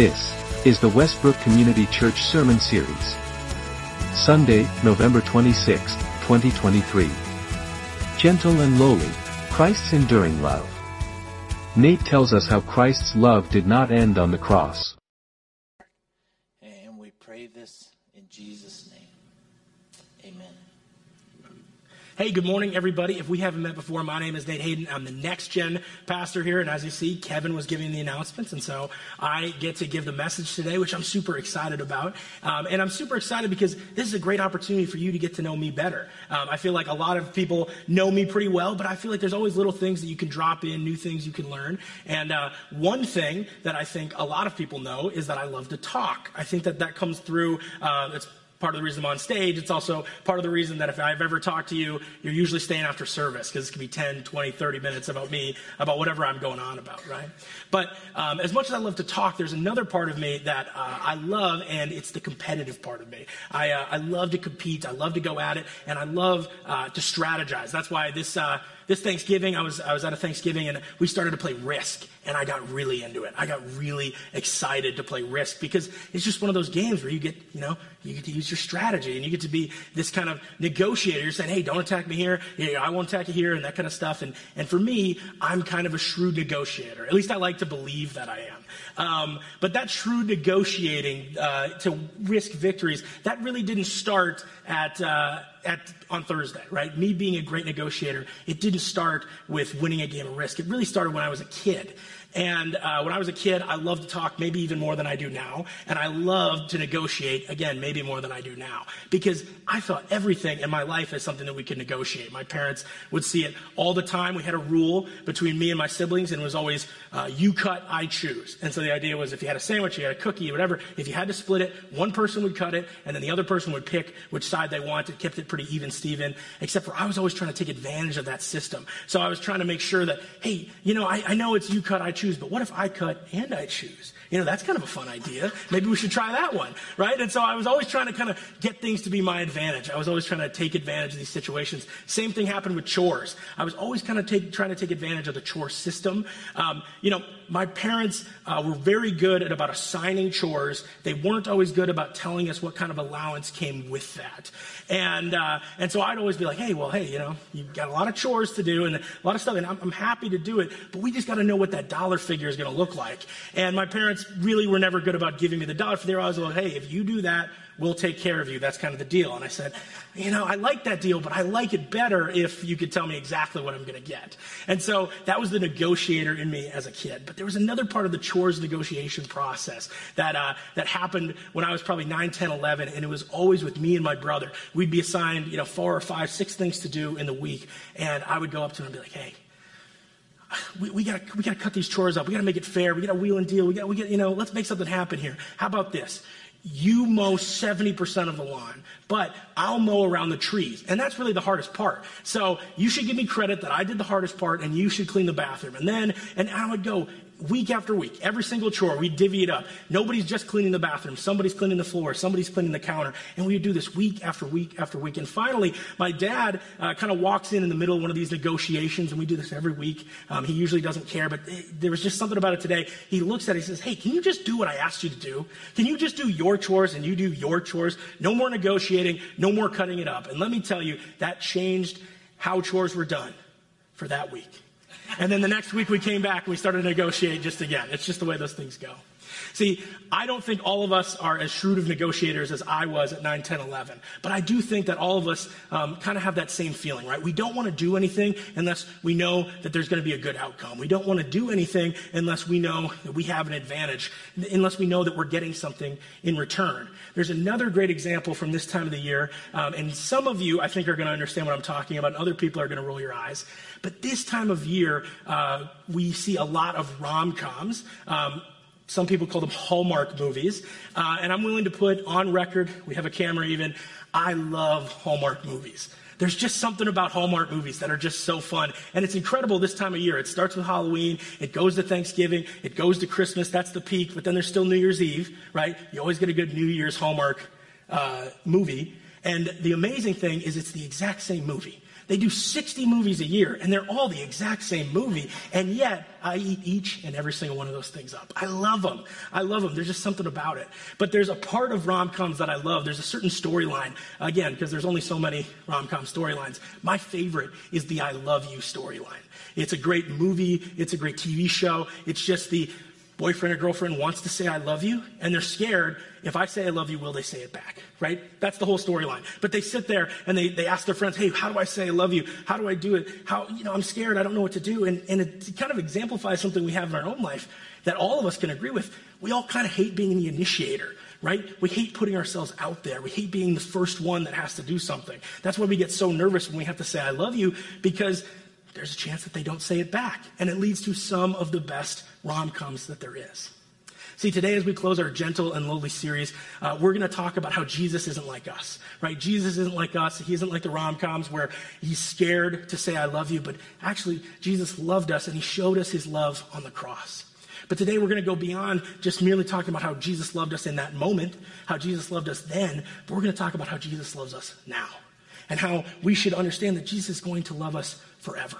This is the Westbrook Community Church Sermon Series. Sunday, November 26, 2023. Gentle and lowly, Christ's enduring love. Nate tells us how Christ's love did not end on the cross. And we pray this in Jesus' name. Amen. Hey, good morning, everybody. If we haven't met before, my name is Nate Hayden. I'm the next gen pastor here. And as you see, Kevin was giving the announcements. And so I get to give the message today, which I'm super excited about. Um, and I'm super excited because this is a great opportunity for you to get to know me better. Um, I feel like a lot of people know me pretty well, but I feel like there's always little things that you can drop in, new things you can learn. And uh, one thing that I think a lot of people know is that I love to talk. I think that that comes through. Uh, it's part of the reason I'm on stage. It's also part of the reason that if I've ever talked to you, you're usually staying after service because it can be 10, 20, 30 minutes about me, about whatever I'm going on about, right? But um, as much as I love to talk, there's another part of me that uh, I love, and it's the competitive part of me. I, uh, I love to compete, I love to go at it, and I love uh, to strategize. That's why this uh, this Thanksgiving, I was, I was at a Thanksgiving and we started to play Risk, and I got really into it. I got really excited to play Risk because it's just one of those games where you get, you know, you get to use your strategy and you get to be this kind of negotiator. You're saying, hey, don't attack me here. I won't attack you here, and that kind of stuff. And, and for me, I'm kind of a shrewd negotiator. At least I like to believe that I am. Um, but that shrewd negotiating uh, to risk victories, that really didn't start at, uh, at, on Thursday, right? Me being a great negotiator, it didn't start with winning a game of risk. It really started when I was a kid. And uh, when I was a kid, I loved to talk maybe even more than I do now. And I loved to negotiate, again, maybe more than I do now. Because I thought everything in my life is something that we could negotiate. My parents would see it all the time. We had a rule between me and my siblings, and it was always uh, you cut, I choose. And so the idea was if you had a sandwich, you had a cookie, whatever, if you had to split it, one person would cut it, and then the other person would pick which side they wanted, It kept it pretty even, Steven, except for I was always trying to take advantage of that system. So I was trying to make sure that, hey, you know, I, I know it's you cut, I choose, but what if I cut and I choose? You know, that's kind of a fun idea. Maybe we should try that one, right? And so I was always trying to kind of get things to be my advantage. I was always trying to take advantage of these situations. Same thing happened with chores. I was always kind of take, trying to take advantage of the chore system. Um, you know, my parents uh, were very good at about assigning chores. They weren't always good about telling us what kind of allowance came with that. And, uh, and so I'd always be like, hey, well, hey, you know, you've got a lot of chores to do and a lot of stuff, and I'm, I'm happy to do it, but we just got to know what that dollar figure is going to look like. And my parents really were never good about giving me the dollar figure. I was like, hey, if you do that, we'll take care of you. That's kind of the deal. And I said, you know, I like that deal, but I like it better if you could tell me exactly what I'm going to get. And so that was the negotiator in me as a kid. But there was another part of the chores negotiation process that, uh, that happened when I was probably 9, 10, 11, and it was always with me and my brother. We'd be assigned, you know, four or five, six things to do in the week, and I would go up to him and be like, hey, we, we gotta we gotta cut these chores up. We gotta make it fair. We gotta wheel and deal. We got we got you know let's make something happen here. How about this? You mow 70% of the lawn, but I'll mow around the trees. And that's really the hardest part. So you should give me credit that I did the hardest part and you should clean the bathroom. And then, and I would go, week after week, every single chore, we divvy it up. Nobody's just cleaning the bathroom. Somebody's cleaning the floor. Somebody's cleaning the counter. And we would do this week after week after week. And finally, my dad uh, kind of walks in in the middle of one of these negotiations, and we do this every week. Um, he usually doesn't care, but it, there was just something about it today. He looks at it, he says, Hey, can you just do what I asked you to do? Can you just do your chores and you do your chores? No more negotiating, no more cutting it up. And let me tell you, that changed how chores were done for that week. And then the next week we came back and we started to negotiate just again. It's just the way those things go. See, I don't think all of us are as shrewd of negotiators as I was at 9, 10, 11. But I do think that all of us um, kind of have that same feeling, right? We don't want to do anything unless we know that there's going to be a good outcome. We don't want to do anything unless we know that we have an advantage, unless we know that we're getting something in return. There's another great example from this time of the year, um, and some of you, I think, are going to understand what I'm talking about, and other people are going to roll your eyes. But this time of year, uh, we see a lot of rom coms. Um, some people call them Hallmark movies. Uh, and I'm willing to put on record, we have a camera even, I love Hallmark movies. There's just something about Hallmark movies that are just so fun. And it's incredible this time of year. It starts with Halloween, it goes to Thanksgiving, it goes to Christmas. That's the peak, but then there's still New Year's Eve, right? You always get a good New Year's Hallmark uh, movie. And the amazing thing is it's the exact same movie. They do 60 movies a year, and they're all the exact same movie. And yet, I eat each and every single one of those things up. I love them. I love them. There's just something about it. But there's a part of rom coms that I love. There's a certain storyline, again, because there's only so many rom com storylines. My favorite is the I love you storyline. It's a great movie, it's a great TV show. It's just the boyfriend or girlfriend wants to say I love you, and they're scared if I say I love you, will they say it back? Right? That's the whole storyline. But they sit there and they, they ask their friends, hey, how do I say I love you? How do I do it? How, you know, I'm scared, I don't know what to do. And, and it kind of exemplifies something we have in our own life that all of us can agree with. We all kind of hate being the initiator right? We hate putting ourselves out there. We hate being the first one that has to do something. That's why we get so nervous when we have to say, I love you, because there's a chance that they don't say it back. And it leads to some of the best rom coms that there is. See, today as we close our gentle and lowly series, uh, we're going to talk about how Jesus isn't like us, right? Jesus isn't like us. He isn't like the rom coms where he's scared to say, I love you. But actually, Jesus loved us and he showed us his love on the cross. But today we're going to go beyond just merely talking about how Jesus loved us in that moment, how Jesus loved us then, but we're going to talk about how Jesus loves us now and how we should understand that Jesus is going to love us forever.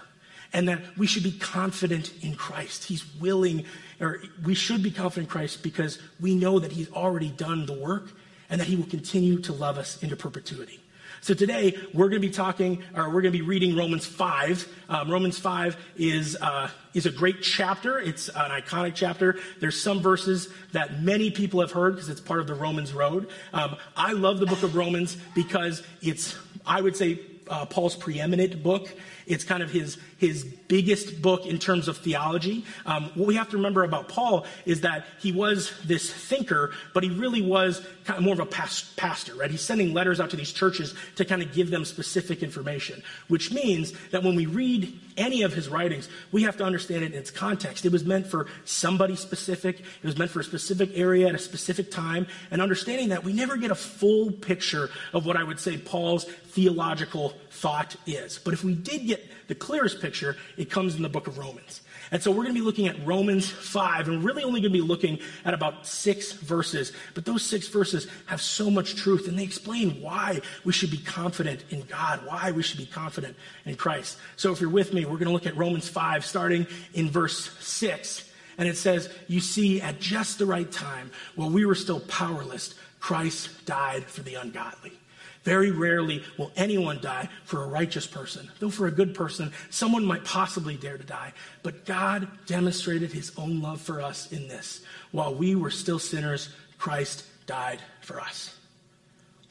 And that we should be confident in Christ. He's willing, or we should be confident in Christ because we know that He's already done the work and that He will continue to love us into perpetuity. So today we're going to be talking, or we're going to be reading Romans 5. Um, Romans 5 is, uh, is a great chapter. It's an iconic chapter. There's some verses that many people have heard because it's part of the Romans road. Um, I love the book of Romans because it's, I would say, uh, Paul's preeminent book. It's kind of his, his biggest book in terms of theology. Um, what we have to remember about Paul is that he was this thinker, but he really was kind of more of a past, pastor, right? He's sending letters out to these churches to kind of give them specific information, which means that when we read any of his writings, we have to understand it in its context. It was meant for somebody specific, it was meant for a specific area at a specific time, and understanding that we never get a full picture of what I would say Paul's theological thought is. But if we did get the clearest picture, it comes in the book of Romans. And so we're going to be looking at Romans 5, and really only going to be looking at about six verses. But those six verses have so much truth, and they explain why we should be confident in God, why we should be confident in Christ. So if you're with me, we're going to look at Romans 5, starting in verse 6. And it says, You see, at just the right time, while we were still powerless, Christ died for the ungodly. Very rarely will anyone die for a righteous person, though for a good person, someone might possibly dare to die. But God demonstrated his own love for us in this. While we were still sinners, Christ died for us.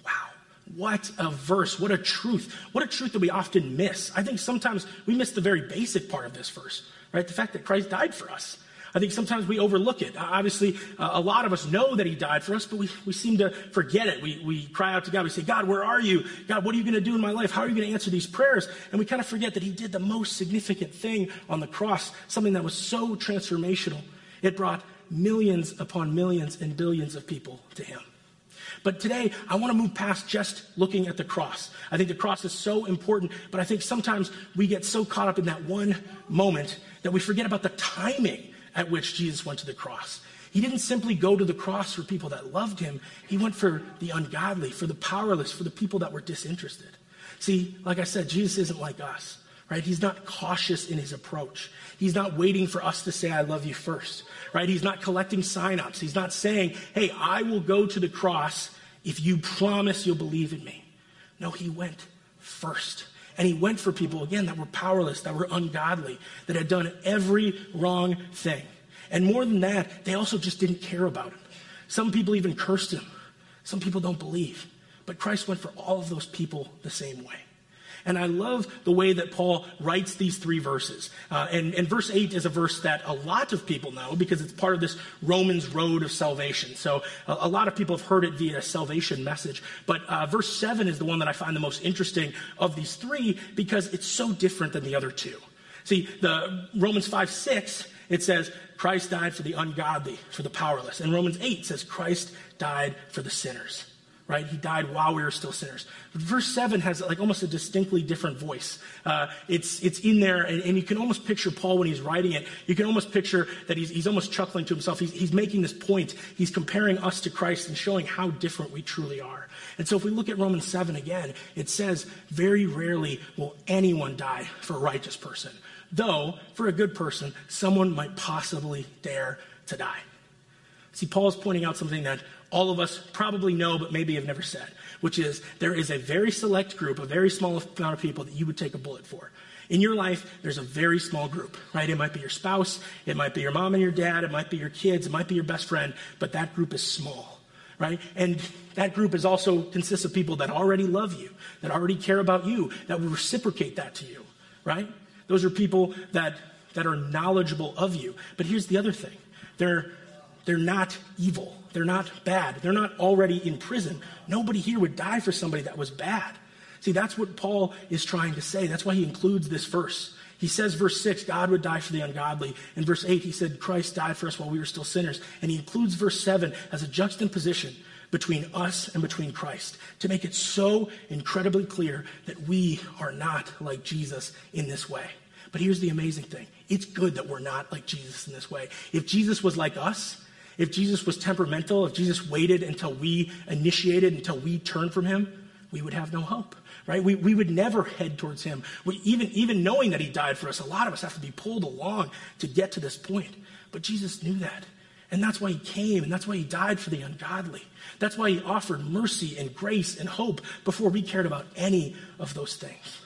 Wow. What a verse. What a truth. What a truth that we often miss. I think sometimes we miss the very basic part of this verse, right? The fact that Christ died for us. I think sometimes we overlook it. Obviously, uh, a lot of us know that He died for us, but we, we seem to forget it. We, we cry out to God. We say, God, where are you? God, what are you going to do in my life? How are you going to answer these prayers? And we kind of forget that He did the most significant thing on the cross, something that was so transformational. It brought millions upon millions and billions of people to Him. But today, I want to move past just looking at the cross. I think the cross is so important, but I think sometimes we get so caught up in that one moment that we forget about the timing at which Jesus went to the cross. He didn't simply go to the cross for people that loved him, he went for the ungodly, for the powerless, for the people that were disinterested. See, like I said, Jesus isn't like us, right? He's not cautious in his approach. He's not waiting for us to say, I love you first, right? He's not collecting sign-ups. He's not saying, hey, I will go to the cross if you promise you'll believe in me. No, he went first. And he went for people, again, that were powerless, that were ungodly, that had done every wrong thing. And more than that, they also just didn't care about him. Some people even cursed him. Some people don't believe. But Christ went for all of those people the same way. And I love the way that Paul writes these three verses. Uh, and, and verse 8 is a verse that a lot of people know because it's part of this Romans road of salvation. So a, a lot of people have heard it via salvation message. But uh, verse 7 is the one that I find the most interesting of these three because it's so different than the other two. See, the Romans 5 6, it says, Christ died for the ungodly, for the powerless. And Romans 8 says, Christ died for the sinners right? He died while we were still sinners. But verse 7 has like almost a distinctly different voice. Uh, it's, it's in there, and, and, you can almost picture Paul when he's writing it. You can almost picture that he's, he's almost chuckling to himself. He's, he's making this point. He's comparing us to Christ and showing how different we truly are. And so if we look at Romans 7 again, it says, Very rarely will anyone die for a righteous person. Though, for a good person, someone might possibly dare to die. See, Paul is pointing out something that all of us probably know, but maybe have never said, which is there is a very select group, a very small amount of people that you would take a bullet for. In your life, there's a very small group, right? It might be your spouse, it might be your mom and your dad, it might be your kids, it might be your best friend, but that group is small, right? And that group is also consists of people that already love you, that already care about you, that will reciprocate that to you, right? Those are people that that are knowledgeable of you. But here's the other thing. They're they're not evil. They're not bad. They're not already in prison. Nobody here would die for somebody that was bad. See, that's what Paul is trying to say. That's why he includes this verse. He says, verse 6, God would die for the ungodly. In verse 8, he said, Christ died for us while we were still sinners. And he includes verse 7 as a juxtaposition between us and between Christ to make it so incredibly clear that we are not like Jesus in this way. But here's the amazing thing it's good that we're not like Jesus in this way. If Jesus was like us, if Jesus was temperamental, if Jesus waited until we initiated, until we turned from him, we would have no hope, right? We, we would never head towards him. We, even, even knowing that he died for us, a lot of us have to be pulled along to get to this point. But Jesus knew that. And that's why he came, and that's why he died for the ungodly. That's why he offered mercy and grace and hope before we cared about any of those things.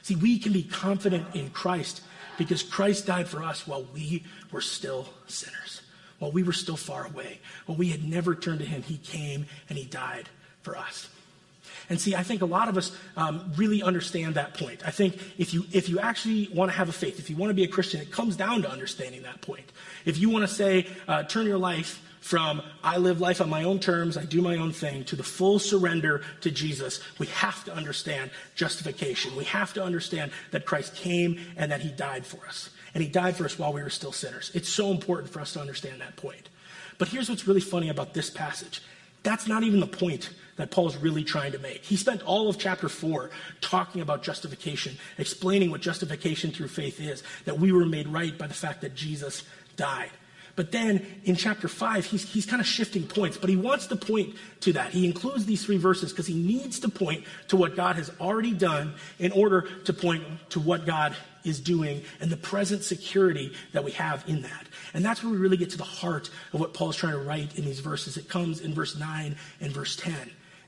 See, we can be confident in Christ because Christ died for us while we were still sinners while we were still far away, while we had never turned to him, he came and he died for us. And see, I think a lot of us um, really understand that point. I think if you, if you actually want to have a faith, if you want to be a Christian, it comes down to understanding that point. If you want to say, uh, turn your life from I live life on my own terms, I do my own thing, to the full surrender to Jesus, we have to understand justification. We have to understand that Christ came and that he died for us and he died for us while we were still sinners. It's so important for us to understand that point. But here's what's really funny about this passage. That's not even the point that Paul's really trying to make. He spent all of chapter 4 talking about justification, explaining what justification through faith is, that we were made right by the fact that Jesus died. But then in chapter 5, he's, he's kind of shifting points, but he wants to point to that. He includes these three verses because he needs to point to what God has already done in order to point to what God is doing and the present security that we have in that. And that's where we really get to the heart of what Paul's trying to write in these verses. It comes in verse 9 and verse 10.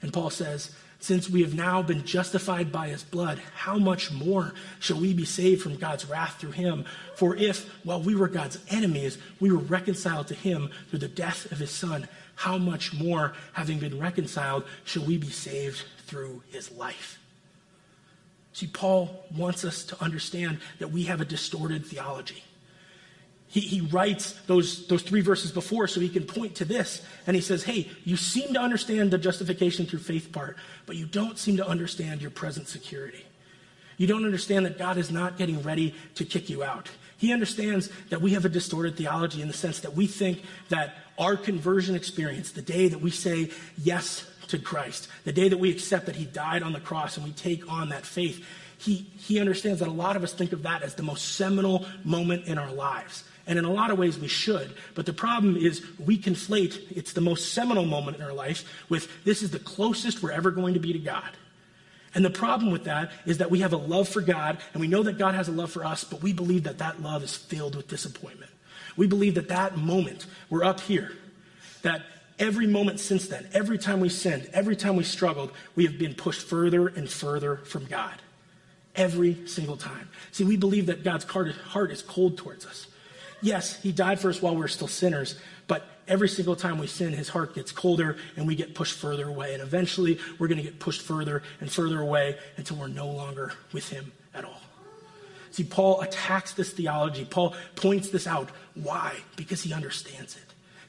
And Paul says, since we have now been justified by his blood, how much more shall we be saved from God's wrath through him? For if, while we were God's enemies, we were reconciled to him through the death of his son, how much more, having been reconciled, shall we be saved through his life? See, Paul wants us to understand that we have a distorted theology. He, he writes those, those three verses before so he can point to this. And he says, Hey, you seem to understand the justification through faith part, but you don't seem to understand your present security. You don't understand that God is not getting ready to kick you out. He understands that we have a distorted theology in the sense that we think that our conversion experience, the day that we say yes to Christ, the day that we accept that He died on the cross and we take on that faith, he, he understands that a lot of us think of that as the most seminal moment in our lives. And in a lot of ways, we should. But the problem is, we conflate it's the most seminal moment in our life with this is the closest we're ever going to be to God. And the problem with that is that we have a love for God, and we know that God has a love for us, but we believe that that love is filled with disappointment. We believe that that moment, we're up here, that every moment since then, every time we sinned, every time we struggled, we have been pushed further and further from God. Every single time. See, we believe that God's heart is cold towards us. Yes, he died for us while we are still sinners, but every single time we sin, his heart gets colder and we get pushed further away. And eventually, we're going to get pushed further and further away until we're no longer with him at all. See, Paul attacks this theology. Paul points this out. Why? Because he understands it.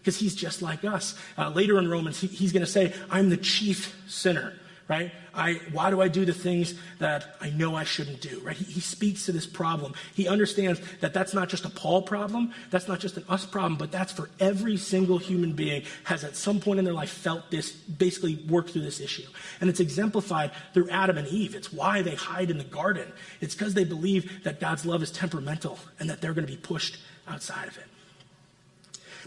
Because he's just like us. Uh, later in Romans, he, he's going to say, I'm the chief sinner right? I, why do I do the things that I know I shouldn't do, right? He, he, speaks to this problem. He understands that that's not just a Paul problem, that's not just an us problem, but that's for every single human being has at some point in their life felt this, basically worked through this issue. And it's exemplified through Adam and Eve. It's why they hide in the garden. It's because they believe that God's love is temperamental and that they're going to be pushed outside of it.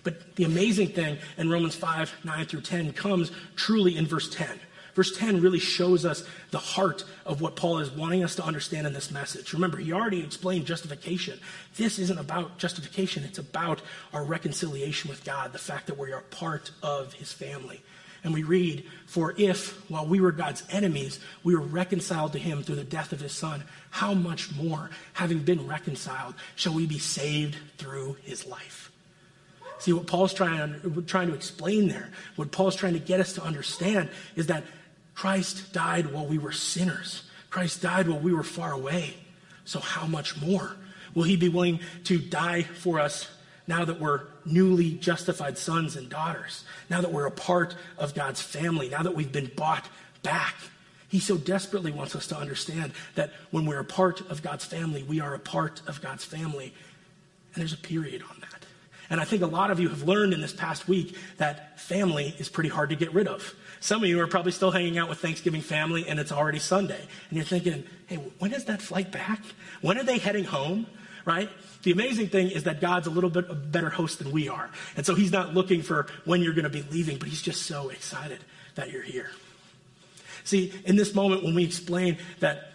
But the amazing thing in Romans 5, 9 through 10 comes truly in verse 10 Verse 10 really shows us the heart of what Paul is wanting us to understand in this message. Remember, he already explained justification. This isn't about justification, it's about our reconciliation with God, the fact that we are part of his family. And we read, For if, while we were God's enemies, we were reconciled to him through the death of his son, how much more, having been reconciled, shall we be saved through his life? See, what Paul's trying, trying to explain there, what Paul's trying to get us to understand is that Christ died while we were sinners. Christ died while we were far away. So, how much more? Will he be willing to die for us now that we're newly justified sons and daughters? Now that we're a part of God's family? Now that we've been bought back? He so desperately wants us to understand that when we're a part of God's family, we are a part of God's family. And there's a period on that. And I think a lot of you have learned in this past week that family is pretty hard to get rid of. Some of you are probably still hanging out with Thanksgiving family and it's already Sunday. And you're thinking, hey, when is that flight back? When are they heading home? Right? The amazing thing is that God's a little bit a better host than we are. And so he's not looking for when you're going to be leaving, but he's just so excited that you're here. See, in this moment when we explain that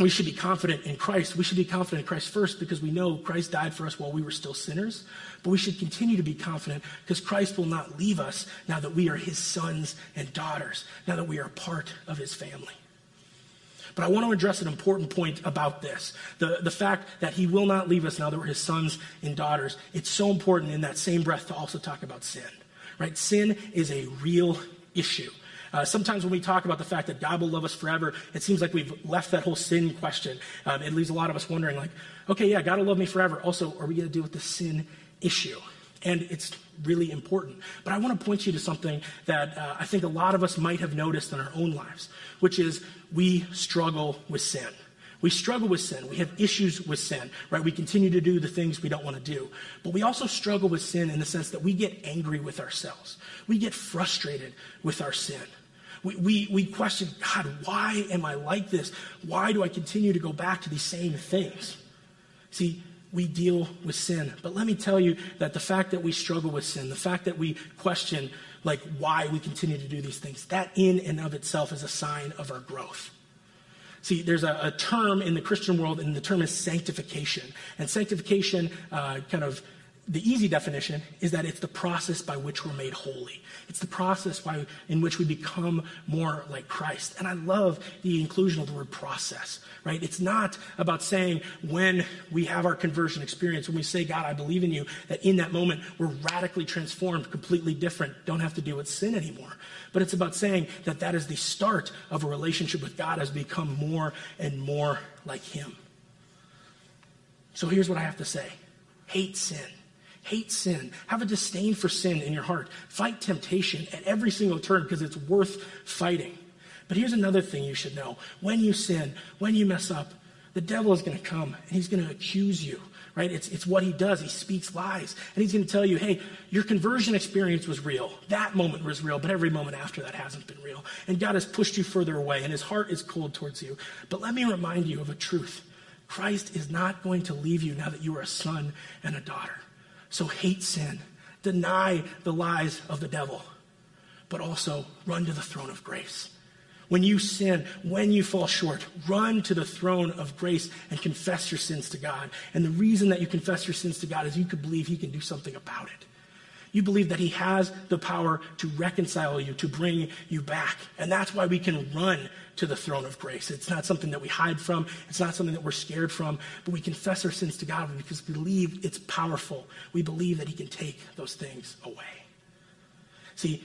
we should be confident in Christ. We should be confident in Christ first because we know Christ died for us while we were still sinners. But we should continue to be confident because Christ will not leave us now that we are his sons and daughters, now that we are part of his family. But I want to address an important point about this the, the fact that he will not leave us now that we're his sons and daughters. It's so important in that same breath to also talk about sin, right? Sin is a real issue. Uh, sometimes when we talk about the fact that God will love us forever, it seems like we've left that whole sin question. Um, it leaves a lot of us wondering, like, okay, yeah, God will love me forever. Also, are we going to deal with the sin issue? And it's really important. But I want to point you to something that uh, I think a lot of us might have noticed in our own lives, which is we struggle with sin. We struggle with sin. We have issues with sin, right? We continue to do the things we don't want to do. But we also struggle with sin in the sense that we get angry with ourselves. We get frustrated with our sin. We, we, we question, God, why am I like this? Why do I continue to go back to these same things? See, we deal with sin. But let me tell you that the fact that we struggle with sin, the fact that we question, like, why we continue to do these things, that in and of itself is a sign of our growth. See, there's a, a term in the Christian world, and the term is sanctification. And sanctification uh, kind of the easy definition is that it's the process by which we're made holy. It's the process by, in which we become more like Christ. And I love the inclusion of the word process, right? It's not about saying when we have our conversion experience, when we say, God, I believe in you, that in that moment we're radically transformed, completely different, don't have to deal with sin anymore. But it's about saying that that is the start of a relationship with God as we become more and more like Him. So here's what I have to say hate sin Hate sin. Have a disdain for sin in your heart. Fight temptation at every single turn because it's worth fighting. But here's another thing you should know. When you sin, when you mess up, the devil is going to come and he's going to accuse you, right? It's, it's what he does. He speaks lies. And he's going to tell you, hey, your conversion experience was real. That moment was real, but every moment after that hasn't been real. And God has pushed you further away and his heart is cold towards you. But let me remind you of a truth Christ is not going to leave you now that you are a son and a daughter. So hate sin, deny the lies of the devil, but also run to the throne of grace. When you sin, when you fall short, run to the throne of grace and confess your sins to God. And the reason that you confess your sins to God is you could believe He can do something about it. You believe that He has the power to reconcile you, to bring you back. And that's why we can run to the throne of grace. It's not something that we hide from, it's not something that we're scared from, but we confess our sins to God because we believe it's powerful. We believe that He can take those things away. See,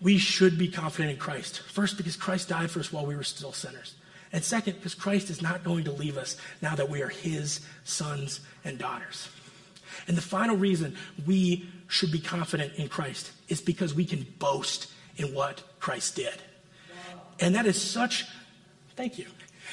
we should be confident in Christ. First, because Christ died for us while we were still sinners. And second, because Christ is not going to leave us now that we are His sons and daughters. And the final reason we should be confident in Christ is because we can boast in what Christ did. and that is such, thank you.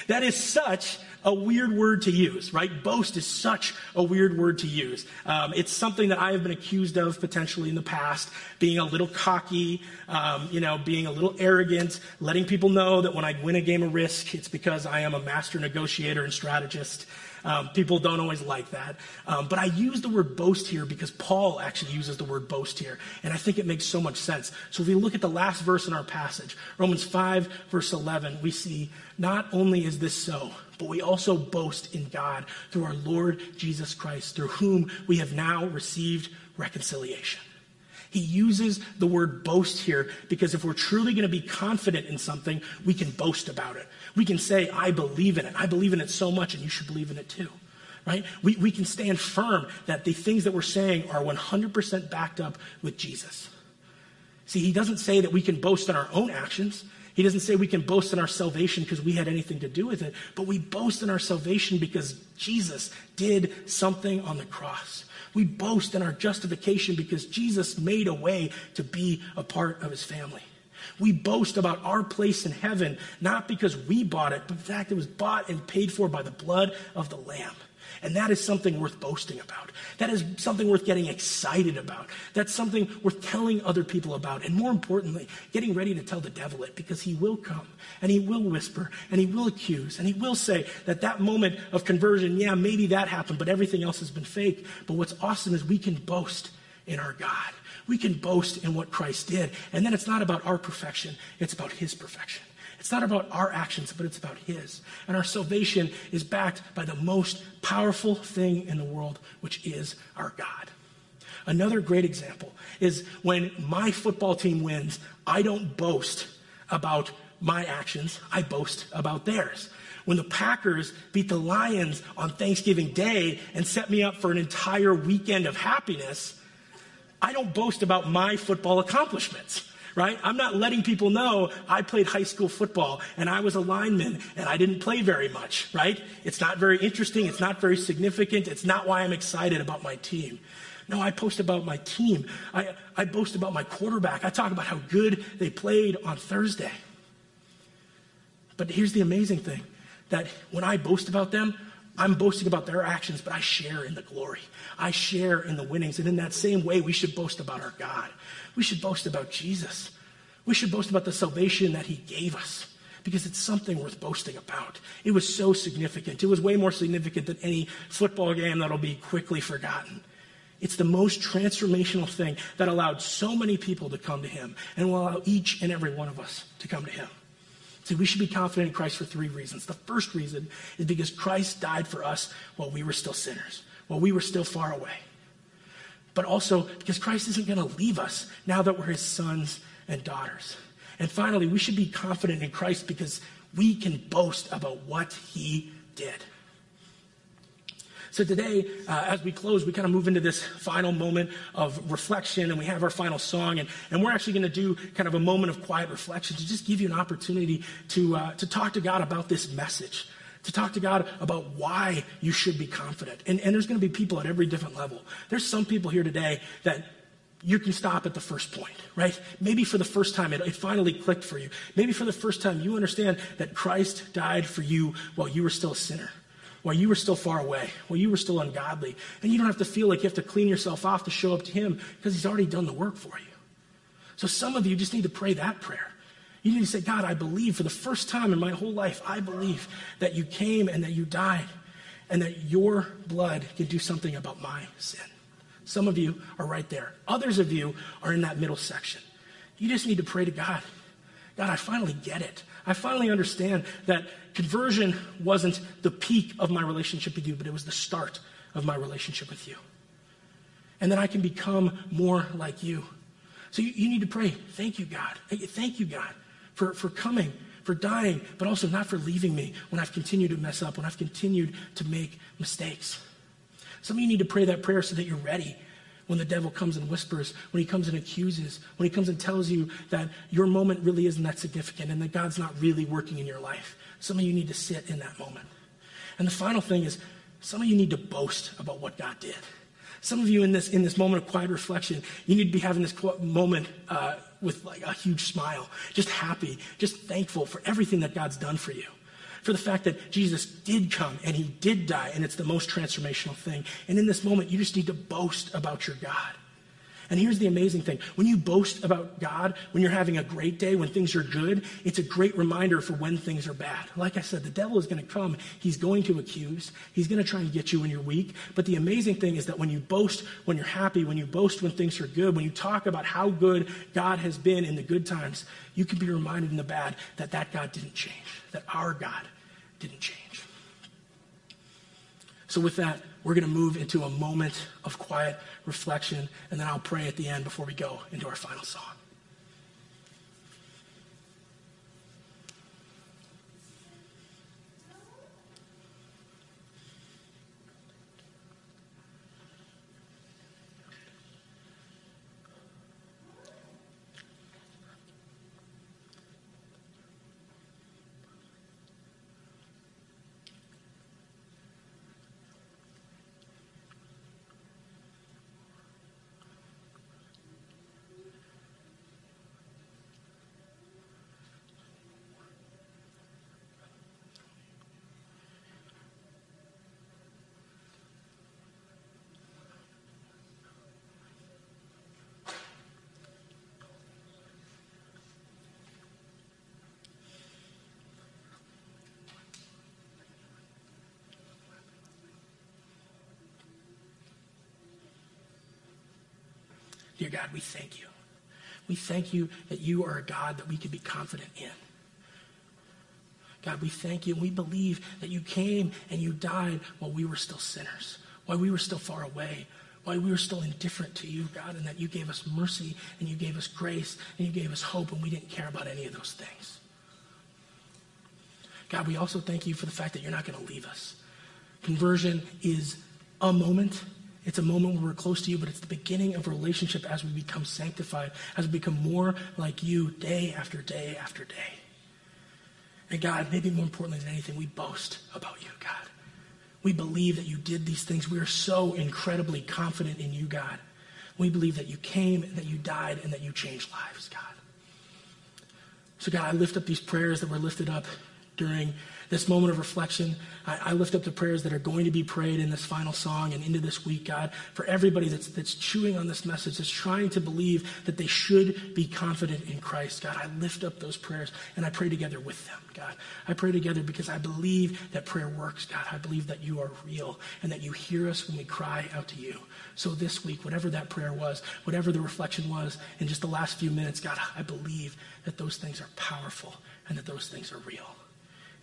That is such a weird word to use, right? Boast is such a weird word to use. Um, it's something that I have been accused of potentially in the past, being a little cocky, um, you know, being a little arrogant, letting people know that when I win a game of risk, it's because I am a master negotiator and strategist. Um, people don't always like that. Um, but I use the word boast here because Paul actually uses the word boast here. And I think it makes so much sense. So if we look at the last verse in our passage, Romans 5, verse 11, we see not only is this so, but we also boast in God through our Lord Jesus Christ, through whom we have now received reconciliation. He uses the word boast here because if we're truly going to be confident in something, we can boast about it. We can say, I believe in it. I believe in it so much, and you should believe in it too. Right? We, we can stand firm that the things that we're saying are 100% backed up with Jesus. See, he doesn't say that we can boast in our own actions. He doesn't say we can boast in our salvation because we had anything to do with it, but we boast in our salvation because Jesus did something on the cross. We boast in our justification because Jesus made a way to be a part of his family. We boast about our place in heaven, not because we bought it, but in fact it was bought and paid for by the blood of the Lamb. And that is something worth boasting about. That is something worth getting excited about. That's something worth telling other people about. And more importantly, getting ready to tell the devil it because he will come and he will whisper and he will accuse and he will say that that moment of conversion, yeah, maybe that happened, but everything else has been fake. But what's awesome is we can boast in our God. We can boast in what Christ did. And then it's not about our perfection, it's about his perfection. It's not about our actions, but it's about His. And our salvation is backed by the most powerful thing in the world, which is our God. Another great example is when my football team wins, I don't boast about my actions, I boast about theirs. When the Packers beat the Lions on Thanksgiving Day and set me up for an entire weekend of happiness, I don't boast about my football accomplishments right? I'm not letting people know I played high school football and I was a lineman and I didn't play very much, right? It's not very interesting. It's not very significant. It's not why I'm excited about my team. No, I post about my team. I, I boast about my quarterback. I talk about how good they played on Thursday. But here's the amazing thing that when I boast about them, I'm boasting about their actions, but I share in the glory. I share in the winnings. And in that same way, we should boast about our God. We should boast about Jesus. We should boast about the salvation that he gave us because it's something worth boasting about. It was so significant. It was way more significant than any football game that'll be quickly forgotten. It's the most transformational thing that allowed so many people to come to him and will allow each and every one of us to come to him. See, we should be confident in Christ for three reasons. The first reason is because Christ died for us while we were still sinners, while we were still far away but also because Christ isn't going to leave us now that we're his sons and daughters. And finally, we should be confident in Christ because we can boast about what he did. So today, uh, as we close, we kind of move into this final moment of reflection, and we have our final song, and, and we're actually going to do kind of a moment of quiet reflection to just give you an opportunity to, uh, to talk to God about this message to talk to God about why you should be confident. And, and there's going to be people at every different level. There's some people here today that you can stop at the first point, right? Maybe for the first time it, it, finally clicked for you. Maybe for the first time you understand that Christ died for you while you were still a sinner, while you were still far away, while you were still ungodly. And you don't have to feel like you have to clean yourself off to show up to Him because He's already done the work for you. So some of you just need to pray that prayer. You need to say, God, I believe for the first time in my whole life, I believe that you came and that you died and that your blood can do something about my sin. Some of you are right there. Others of you are in that middle section. You just need to pray to God. God, I finally get it. I finally understand that conversion wasn't the peak of my relationship with you, but it was the start of my relationship with you. And that I can become more like you. So you, you need to pray, thank you, God. Thank you, God, for, for coming, for dying, but also not for leaving me when I've continued to mess up, when I've continued to make mistakes. Some of you need to pray that prayer so that you're ready when the devil comes and whispers, when he comes and accuses, when he comes and tells you that your moment really isn't that significant and that God's not really working in your life. Some of you need to sit in that moment. And the final thing is, some of you need to boast about what God did. Some of you in this, in this moment of quiet reflection, you need to be having this moment uh, with like a huge smile, just happy, just thankful for everything that God's done for you. For the fact that Jesus did come and he did die, and it's the most transformational thing. And in this moment, you just need to boast about your God. And here's the amazing thing when you boast about God, when you're having a great day, when things are good, it's a great reminder for when things are bad. Like I said, the devil is going to come. He's going to accuse. He's going to try and get you when you're weak. But the amazing thing is that when you boast when you're happy, when you boast when things are good, when you talk about how good God has been in the good times, you can be reminded in the bad that that God didn't change, that our God didn't change. So, with that, we're going to move into a moment of quiet reflection, and then I'll pray at the end before we go into our final song. Dear God, we thank you. We thank you that you are a God that we can be confident in. God, we thank you and we believe that you came and you died while we were still sinners, while we were still far away, while we were still indifferent to you, God, and that you gave us mercy and you gave us grace and you gave us hope and we didn't care about any of those things. God, we also thank you for the fact that you're not going to leave us. Conversion is a moment, it's a moment where we're close to you, but it's the beginning of a relationship as we become sanctified, as we become more like you day after day after day. And God, maybe more importantly than anything, we boast about you, God. We believe that you did these things. We are so incredibly confident in you, God. We believe that you came, that you died, and that you changed lives, God. So, God, I lift up these prayers that were lifted up during this moment of reflection. I, I, lift up the prayers that are going to be prayed in this final song and into this week, God, for everybody that's, that's chewing on this message, that's trying to believe that they should be confident in Christ. God, I lift up those prayers and I pray together with them, God. I pray together because I believe that prayer works, God. I believe that you are real and that you hear us when we cry out to you. So this week, whatever that prayer was, whatever the reflection was in just the last few minutes, God, I believe that those things are powerful and that those things are real.